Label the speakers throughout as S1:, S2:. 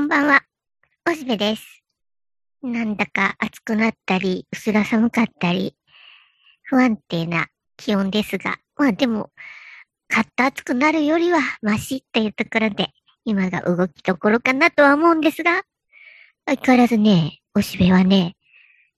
S1: こんばんは。おしべです。なんだか暑くなったり、薄ら寒かったり、不安定な気温ですが、まあでも、カッと暑くなるよりはマシっていうところで、今が動きどころかなとは思うんですが、相変わらずね、おしべはね、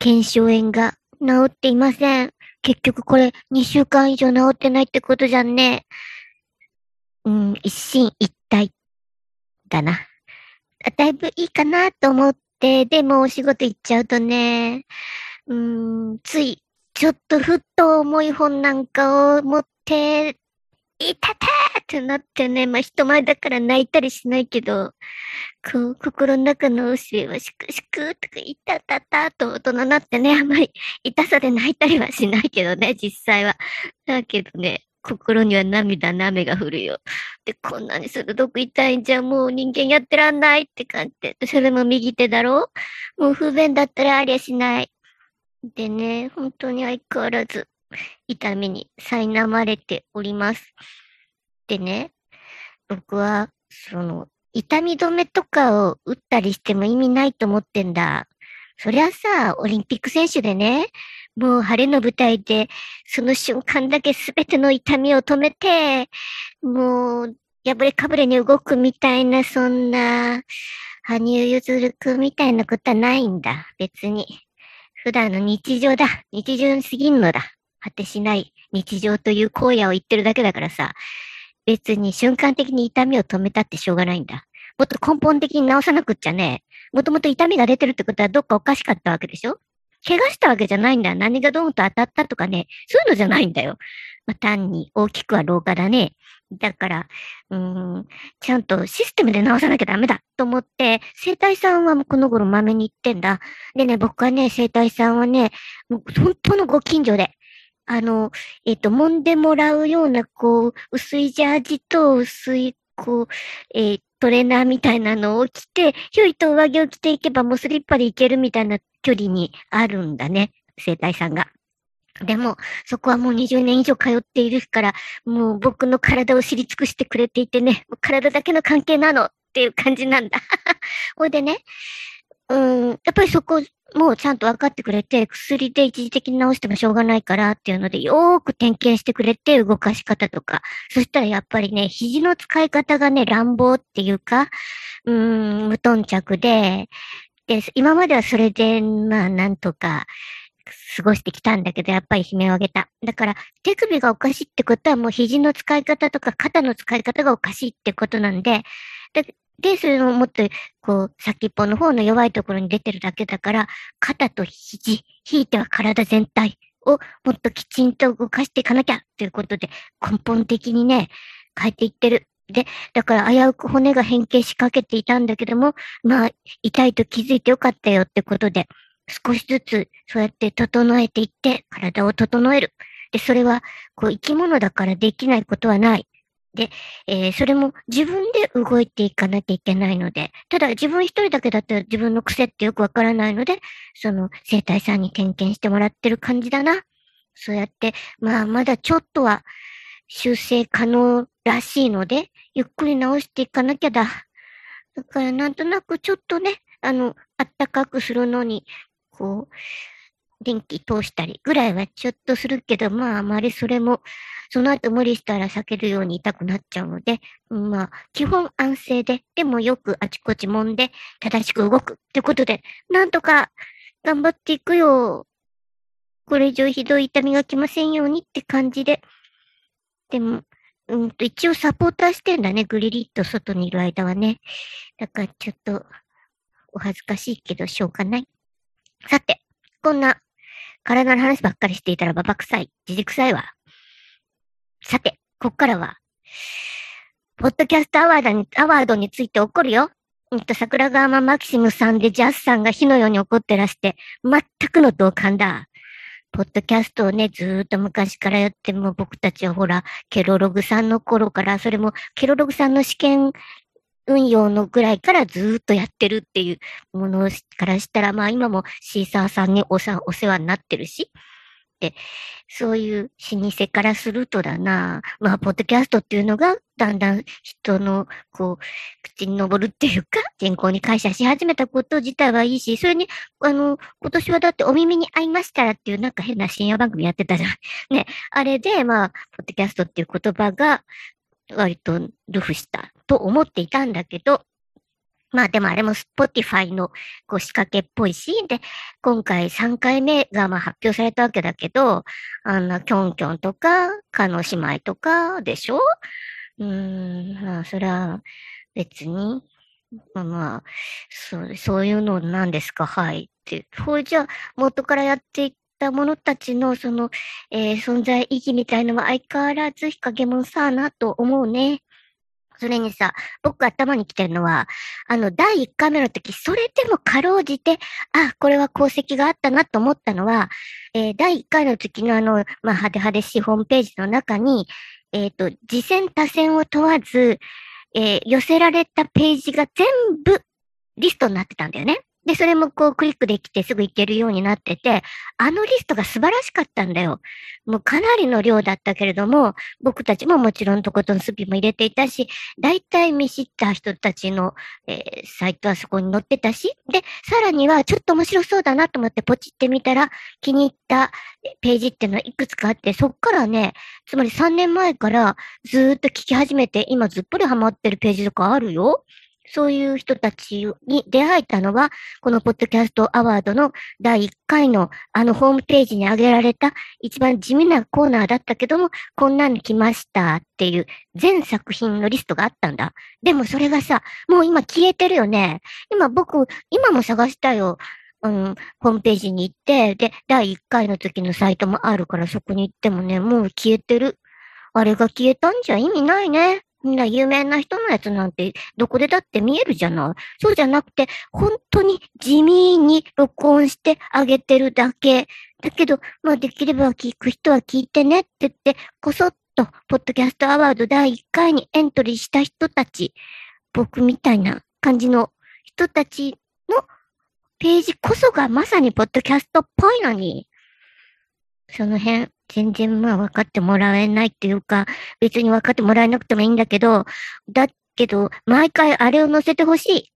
S1: 腱鞘炎が治っていません。結局これ2週間以上治ってないってことじゃんね。うん、一進一退だな。だいぶいいかなと思って、でもお仕事行っちゃうとね、うん、つい、ちょっとふっと重い本なんかを持って、いたたーってなってね、まあ人前だから泣いたりしないけど、こう、心の中の後ろはしくしくとか、いたたたと大人になってね、あんまり痛さで泣いたりはしないけどね、実際は。だけどね、心には涙の雨が降るよ。で、こんなに鋭く痛いんじゃもう人間やってらんないって感じで。それも右手だろ？もう不便だったらありゃしない。でね、本当に相変わらず痛みに苛まれております。でね、僕は、その、痛み止めとかを打ったりしても意味ないと思ってんだ。そりゃさ、オリンピック選手でね、もう晴れの舞台で、その瞬間だけすべての痛みを止めて、もう、破れかぶれに動くみたいな、そんな、羽生結弦くんみたいなことはないんだ、別に。普段の日常だ。日常に過ぎんのだ。果てしない日常という荒野を言ってるだけだからさ、別に瞬間的に痛みを止めたってしょうがないんだ。もっと根本的に治さなくっちゃね。もともと痛みが出てるってことはどっかおかしかったわけでしょ？怪我したわけじゃないんだ。何がドーンと当たったとかね。そういうのじゃないんだよ。まあ、単に大きくは老化だね。だから、うん、ちゃんとシステムで直さなきゃダメだと思って、生体さんはもうこの頃豆に行ってんだ。でね、僕はね、生体さんはね、もう本当のご近所で、あの、えっ、ー、と、揉んでもらうような、こう、薄いジャージと薄い、こう、えっー、トレーナーみたいなのを着て、ひょいと上着を着ていけばもうスリッパで行けるみたいな距離にあるんだね、生態さんが。でも、そこはもう20年以上通っているから、もう僕の体を知り尽くしてくれていてね、体だけの関係なのっていう感じなんだ。ほいでね、うん、やっぱりそこもちゃんと分かってくれて、薬で一時的に治してもしょうがないからっていうので、よーく点検してくれて、動かし方とか。そしたらやっぱりね、肘の使い方がね、乱暴っていうか、うん、無頓着で、で、今まではそれで、まあ、なんとか、過ごしてきたんだけど、やっぱり悲鳴を上げた。だから、手首がおかしいってことはもう肘の使い方とか肩の使い方がおかしいってことなんで、で、で、それをもっと、こう、先っぽの方の弱いところに出てるだけだから、肩と肘、ひいては体全体をもっときちんと動かしていかなきゃっていうことで、根本的にね、変えていってる。で、だから危うく骨が変形しかけていたんだけども、まあ、痛いと気づいてよかったよってことで、少しずつそうやって整えていって、体を整える。で、それは、こう、生き物だからできないことはない。で、えー、それも自分で動いていかなきゃいけないので、ただ自分一人だけだったら自分の癖ってよくわからないので、その生体さんに点検してもらってる感じだな。そうやって、まあまだちょっとは修正可能らしいので、ゆっくり直していかなきゃだ。だからなんとなくちょっとね、あの、あったかくするのに、こう、電気通したりぐらいはちょっとするけど、まああまりそれもその後無理したら避けるように痛くなっちゃうので、まあ、基本安静で、でもよくあちこち揉んで、正しく動くってことで、なんとか頑張っていくよ。これ以上ひどい痛みが来ませんようにって感じで。でも、うんと、一応サポーターしてんだね、グリリッと外にいる間はね。だからちょっと、お恥ずかしいけどしょうがない。さて、こんな体の話ばっかりしていたらババ臭い、じじ臭いわ。さて、こっからは、ポッドキャストアワードに、アワードについて怒るよ。うんと、桜川ママキシムさんでジャスさんが火のように怒ってらして、全くの同感だ。ポッドキャストをね、ずーっと昔からやっても僕たちはほら、ケロログさんの頃から、それもケロログさんの試験運用のぐらいからずっとやってるっていうものからしたら、まあ今もシーサーさんにおさお世話になってるし、、でそういう老舗からするとだな、まあ、ポッドキャストっていうのがだんだん人の、こう、口に上るっていうか、健康に感謝し始めたこと自体はいいし、それに、あの、今年はだってお耳に合いましたらっていうなんか変な深夜番組やってたじゃん。ね。あれで、まあ、ポッドキャストっていう言葉が、割とルフしたと思っていたんだけど、まあでもあれも Spotify のこう仕掛けっぽいし、で、今回3回目がまあ発表されたわけだけど、あんなキョンキョンとか、カノ姉妹とかでしょ？うーん、まあそれは別に、まあまあ、そう、そういうのなんですか、はいって。ほいじゃあ、元からやっていったものたちのその、えー、存在意義みたいのは相変わらず日陰もんさあなと思うね。それにさ、僕頭に来てるのは、あの、第1回目の時、それでもかろうじて、あ、これは功績があったなと思ったのは、えー、第1回の時のあの、まあ、派手派手しいホームページの中に、えっ、ー、と、次戦多戦を問わず、えー、寄せられたページが全部リストになってたんだよね。で、それもこうクリックできてすぐ行けるようになってて、あのリストが素晴らしかったんだよ。もうかなりの量だったけれども、僕たちももちろんとことんスピも入れていたし、大体見知った人たちの、えー、サイトはそこに載ってたし、で、さらにはちょっと面白そうだなと思ってポチってみたら、気に入ったページっていうのはいくつかあって、そっからね、つまり3年前からずーっと聞き始めて、今ずっぽりハマってるページとかあるよ。そういう人たちに出会えたのは、このポッドキャストアワードの第1回のあのホームページに上げられた一番地味なコーナーだったけども、こんなの来ましたっていう全作品のリストがあったんだ。でもそれがさ、もう今消えてるよね。今僕、今も探したよ。うん、ホームページに行って、で、第1回の時のサイトもあるからそこに行ってもね、もう消えてる。あれが消えたんじゃ意味ないね。みんな有名な人のやつなんてどこでだって見えるじゃない。そうじゃなくて、本当に地味に録音してあげてるだけ。だけど、まあできれば聞く人は聞いてねって言って、こそっと、ポッドキャストアワード第1回にエントリーした人たち、僕みたいな感じの人たちのページこそがまさにポッドキャストっぽいのに、その辺、全然まあ分かってもらえないっていうか、別に分かってもらえなくてもいいんだけど、だけど、毎回あれを載せてほしい。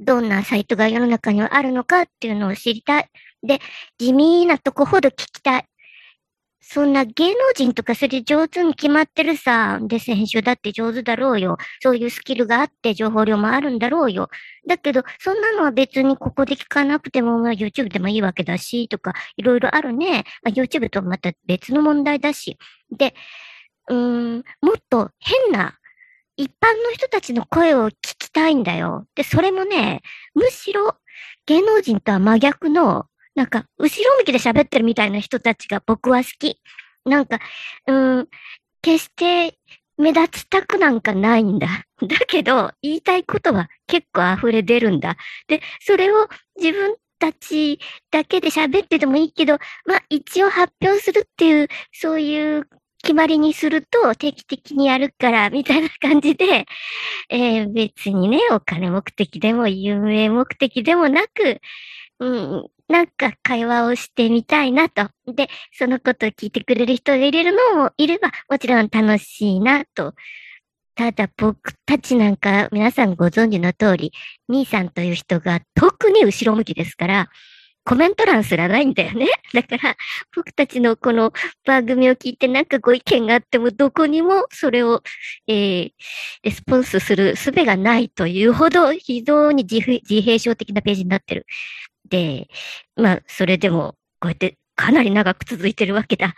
S1: どんなサイトが世の中にはあるのかっていうのを知りたい。で、地味なとこほど聞きたい。そんな芸能人とかそれ上手に決まってるさ。で、編集だって上手だろうよ。そういうスキルがあって情報量もあるんだろうよ。だけど、そんなのは別にここで聞かなくても、まあ、YouTube でもいいわけだし、とか、いろいろあるね。まあ、YouTube とまた別の問題だし。で、うーん、もっと変な、一般の人たちの声を聞きたいんだよ。で、それもね、むしろ芸能人とは真逆のなんか、後ろ向きで喋ってるみたいな人たちが僕は好き。なんか、うん、決して目立ちたくなんかないんだ。だけど、言いたいことは結構溢れ出るんだ。で、それを自分たちだけで喋っててもいいけど、まあ一応発表するっていう、そういう決まりにすると定期的にやるから、みたいな感じで、えー、別にね、お金目的でも有名目的でもなく、うん、なんか会話をしてみたいなと。で、そのことを聞いてくれる人がいれるのもいれば、もちろん楽しいなと。ただ僕たちなんか皆さんご存知の通り、兄さんという人が特に後ろ向きですから、コメント欄すらないんだよね。だから、僕たちのこの番組を聞いてなんかご意見があっても、どこにもそれを、えー、レスポンスする術がないというほど、非常に自閉症的なページになってる。で、まあ、それでも、こうやってかなり長く続いてるわけだ。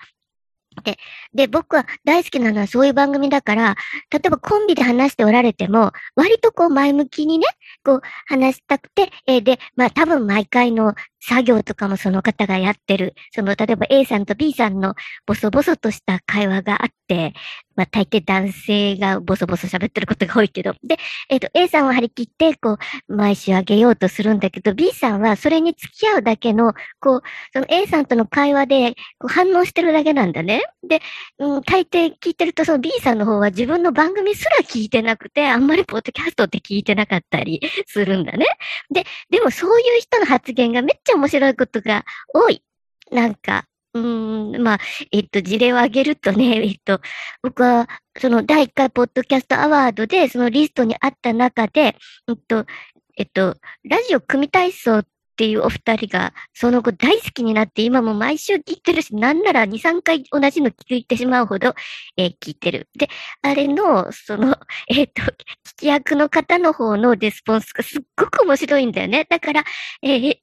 S1: で、で、僕は大好きなのはそういう番組だから、例えばコンビで話しておられても、割とこう前向きにね、こう話したくて、えー、で、まあ多分毎回の作業とかもその方がやってる、その例えば A さんと B さんのボソボソとした会話があって、まあ、大抵男性がボソボソ喋ってることが多いけど。で、えっ、ー、と、A さんは張り切って、こう、毎週あげようとするんだけど、B さんはそれに付き合うだけの、こう、その A さんとの会話でこう反応してるだけなんだね。で、うん、大抵聞いてると、その B さんの方は自分の番組すら聞いてなくて、あんまりポッドキャストって聞いてなかったりするんだね。で、でもそういう人の発言がめっちゃ面白いことが多い。なんか、うん、まあ、えっと、事例を挙げるとね、えっと、僕は、その第1回ポッドキャストアワードで、そのリストにあった中で、えっと、えっと、ラジオ組体操っっていうお二人が、その後大好きになって、今も毎週聞いてるし、なんなら2、3回同じの聞いてしまうほど、えー、聞いてる。で、あれの、その、えっ、ー、と、聞き役の方の方のレスポンスがすっごく面白いんだよね。だから、えー、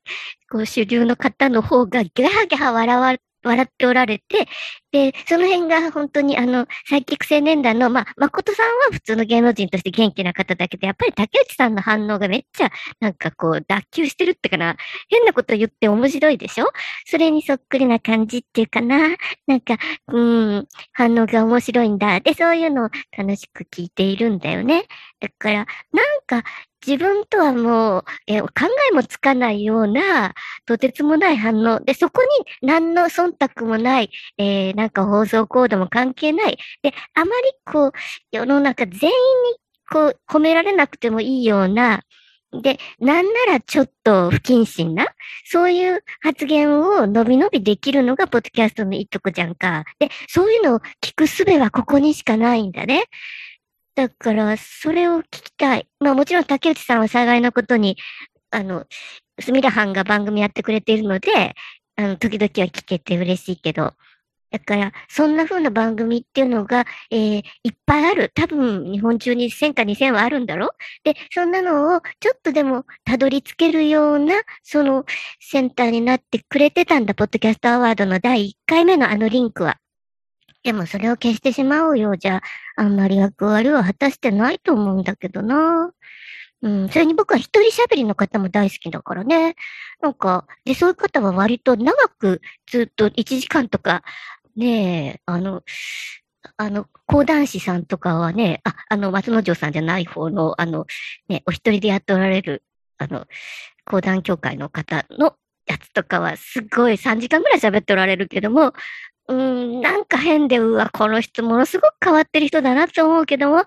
S1: こう主流の方の方がギャーギャー笑わ笑っておられて、で、その辺が本当にあの、サイキック青年団の、まあ、誠さんは普通の芸能人として元気な方だけど、やっぱり竹内さんの反応がめっちゃ、なんかこう、脱臼してるってかな。変なこと言って面白いでしょ？それにそっくりな感じっていうかな。なんか、うん、反応が面白いんだ。で、そういうのを楽しく聞いているんだよね。だから、なんか、自分とはもう、え考えもつかないような、とてつもない反応。で、そこに何の忖度もない、えー、なんか放送コードも関係ない。で、あまりこう、世の中全員にこう、褒められなくてもいいような、で、なんならちょっと不謹慎な、そういう発言を伸び伸びできるのが、ポッドキャストのいいとこじゃんか。で、そういうのを聞く術はここにしかないんだね。だから、それを聞きたい。まあもちろん竹内さんは幸いなことに、あの、すみらはんが番組やってくれているので、あの、時々は聞けて嬉しいけど、だから、そんな風な番組っていうのが、えー、いっぱいある。多分、日本中に1000か2000はあるんだろ？で、そんなのをちょっとでもたどり着けるような、そのセンターになってくれてたんだ、ポッドキャストアワードの第1回目のあのリンクは。でもそれを消してしまうようじゃ、あんまり役割は果たしてないと思うんだけどな。うん、それに僕は一人喋りの方も大好きだからね。なんか、で、そういう方は割と長くずっと1時間とか、ねえ、あの、あの、講談師さんとかはね、あ、あの、松之丞さんじゃない方の、あの、ね、お一人でやっておられる、あの、講談協会の方のやつとかはすごい3時間ぐらい喋っておられるけども、うん、なんか変で、うわ、この人ものすごく変わってる人だなって思うけども、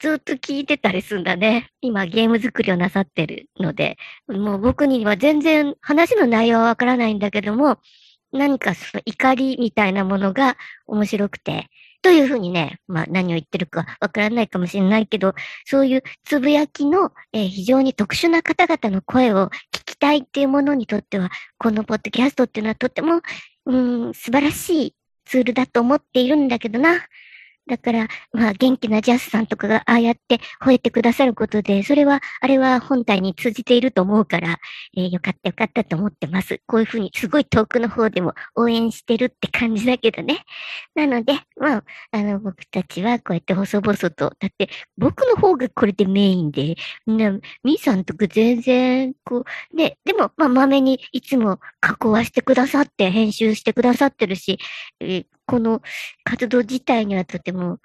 S1: ずっと聞いてたりするんだね。今ゲーム作りをなさってるので、もう僕には全然話の内容はわからないんだけども、何かその怒りみたいなものが面白くて、というふうにね、まあ何を言ってるかわからないかもしれないけど、そういうつぶやきの、えー、非常に特殊な方々の声を聞きたいっていうものにとっては、このポッドキャストっていうのはとても、うん、素晴らしいツールだと思っているんだけどな。だから、まあ、元気なジャスさんとかがああやって吠えてくださることで、それは、あれは本体に通じていると思うから、えー、よかったよかったと思ってます。こういうふうに、すごい遠くの方でも応援してるって感じだけどね。なので、まあ、あの、僕たちはこうやって細々と、だって、僕の方がこれでメインで、な、みーさんとか全然、こう、ね、でも、まあ、まめにいつも加工はしてくださって、編集してくださってるし、えーこの活動自体にはとても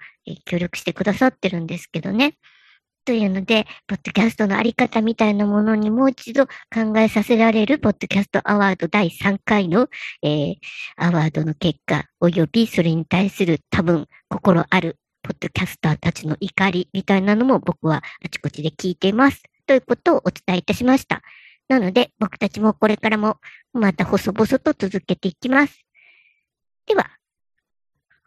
S1: 協力してくださってるんですけどね。というので、ポッドキャストのあり方みたいなものにもう一度考えさせられる、ポッドキャストアワード第3回の、えー、アワードの結果、及びそれに対する多分心あるポッドキャスターたちの怒りみたいなのも僕はあちこちで聞いています。ということをお伝えいたしました。なので、僕たちもこれからもまた細々と続けていきます。では、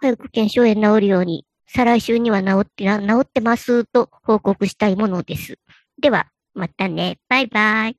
S1: 早く腱鞘炎治るように、再来週には治って、治ってますと報告したいものです。では、またね。バイバイ。